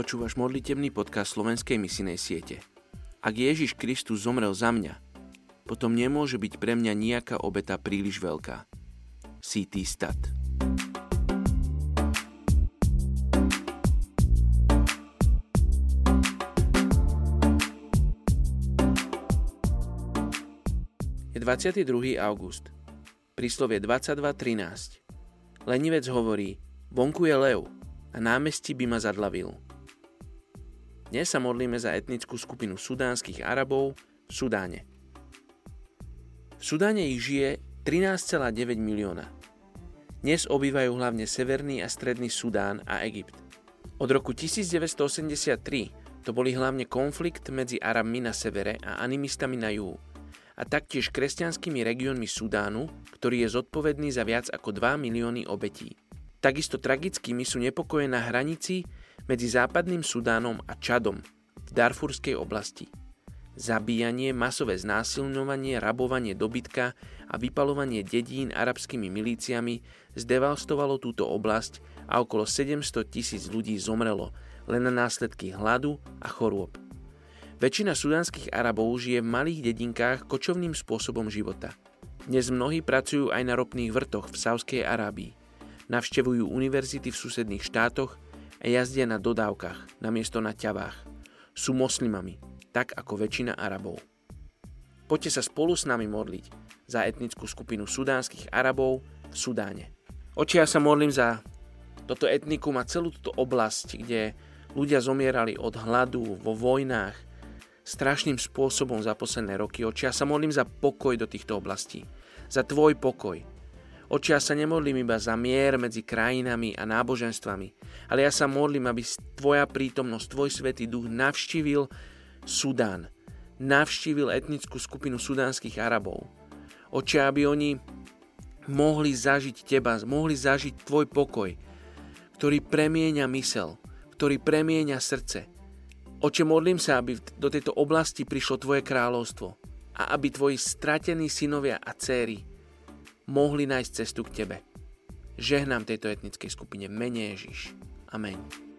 Počúvaš modlitebný podcast slovenskej misinej siete. Ak Ježiš Kristus zomrel za mňa, potom nemôže byť pre mňa nejaká obeta príliš veľká. C.T. Stat Je 22. august. Príslovie 22.13. Lenivec hovorí, vonku je lev a námestí by ma zadlavil. Dnes sa modlíme za etnickú skupinu sudánskych Arabov v Sudáne. V Sudáne ich žije 13,9 milióna. Dnes obývajú hlavne Severný a Stredný Sudán a Egypt. Od roku 1983 to boli hlavne konflikt medzi Arabmi na severe a animistami na juhu a taktiež kresťanskými regiónmi Sudánu, ktorý je zodpovedný za viac ako 2 milióny obetí. Takisto tragickými sú nepokoje na hranici medzi západným Sudánom a Čadom v Darfurskej oblasti. Zabíjanie, masové znásilňovanie, rabovanie dobytka a vypalovanie dedín arabskými milíciami zdevastovalo túto oblasť a okolo 700 tisíc ľudí zomrelo len na následky hladu a chorôb. Väčšina sudánskych Arabov žije v malých dedinkách kočovným spôsobom života. Dnes mnohí pracujú aj na ropných vrtoch v Sávskej Arábii. Navštevujú univerzity v susedných štátoch a jazdia na dodávkach namiesto na ťavách. Sú moslimami, tak ako väčšina Arabov. Poďte sa spolu s nami modliť za etnickú skupinu sudánskych Arabov v Sudáne. Oči ja sa modlím za toto etnikum a celú túto oblasť, kde ľudia zomierali od hladu, vo vojnách, strašným spôsobom za posledné roky. Oči ja sa modlím za pokoj do týchto oblastí. Za tvoj pokoj, Oči, ja sa nemodlím iba za mier medzi krajinami a náboženstvami, ale ja sa modlím, aby tvoja prítomnosť, tvoj svetý duch navštívil Sudán, navštívil etnickú skupinu sudánskych Arabov. Oči, aby oni mohli zažiť teba, mohli zažiť tvoj pokoj, ktorý premieňa mysel, ktorý premieňa srdce. Oče, modlím sa, aby do tejto oblasti prišlo Tvoje kráľovstvo a aby Tvoji stratení synovia a céry mohli nájsť cestu k Tebe. Žehnám tejto etnickej skupine mene Ježiš. Amen.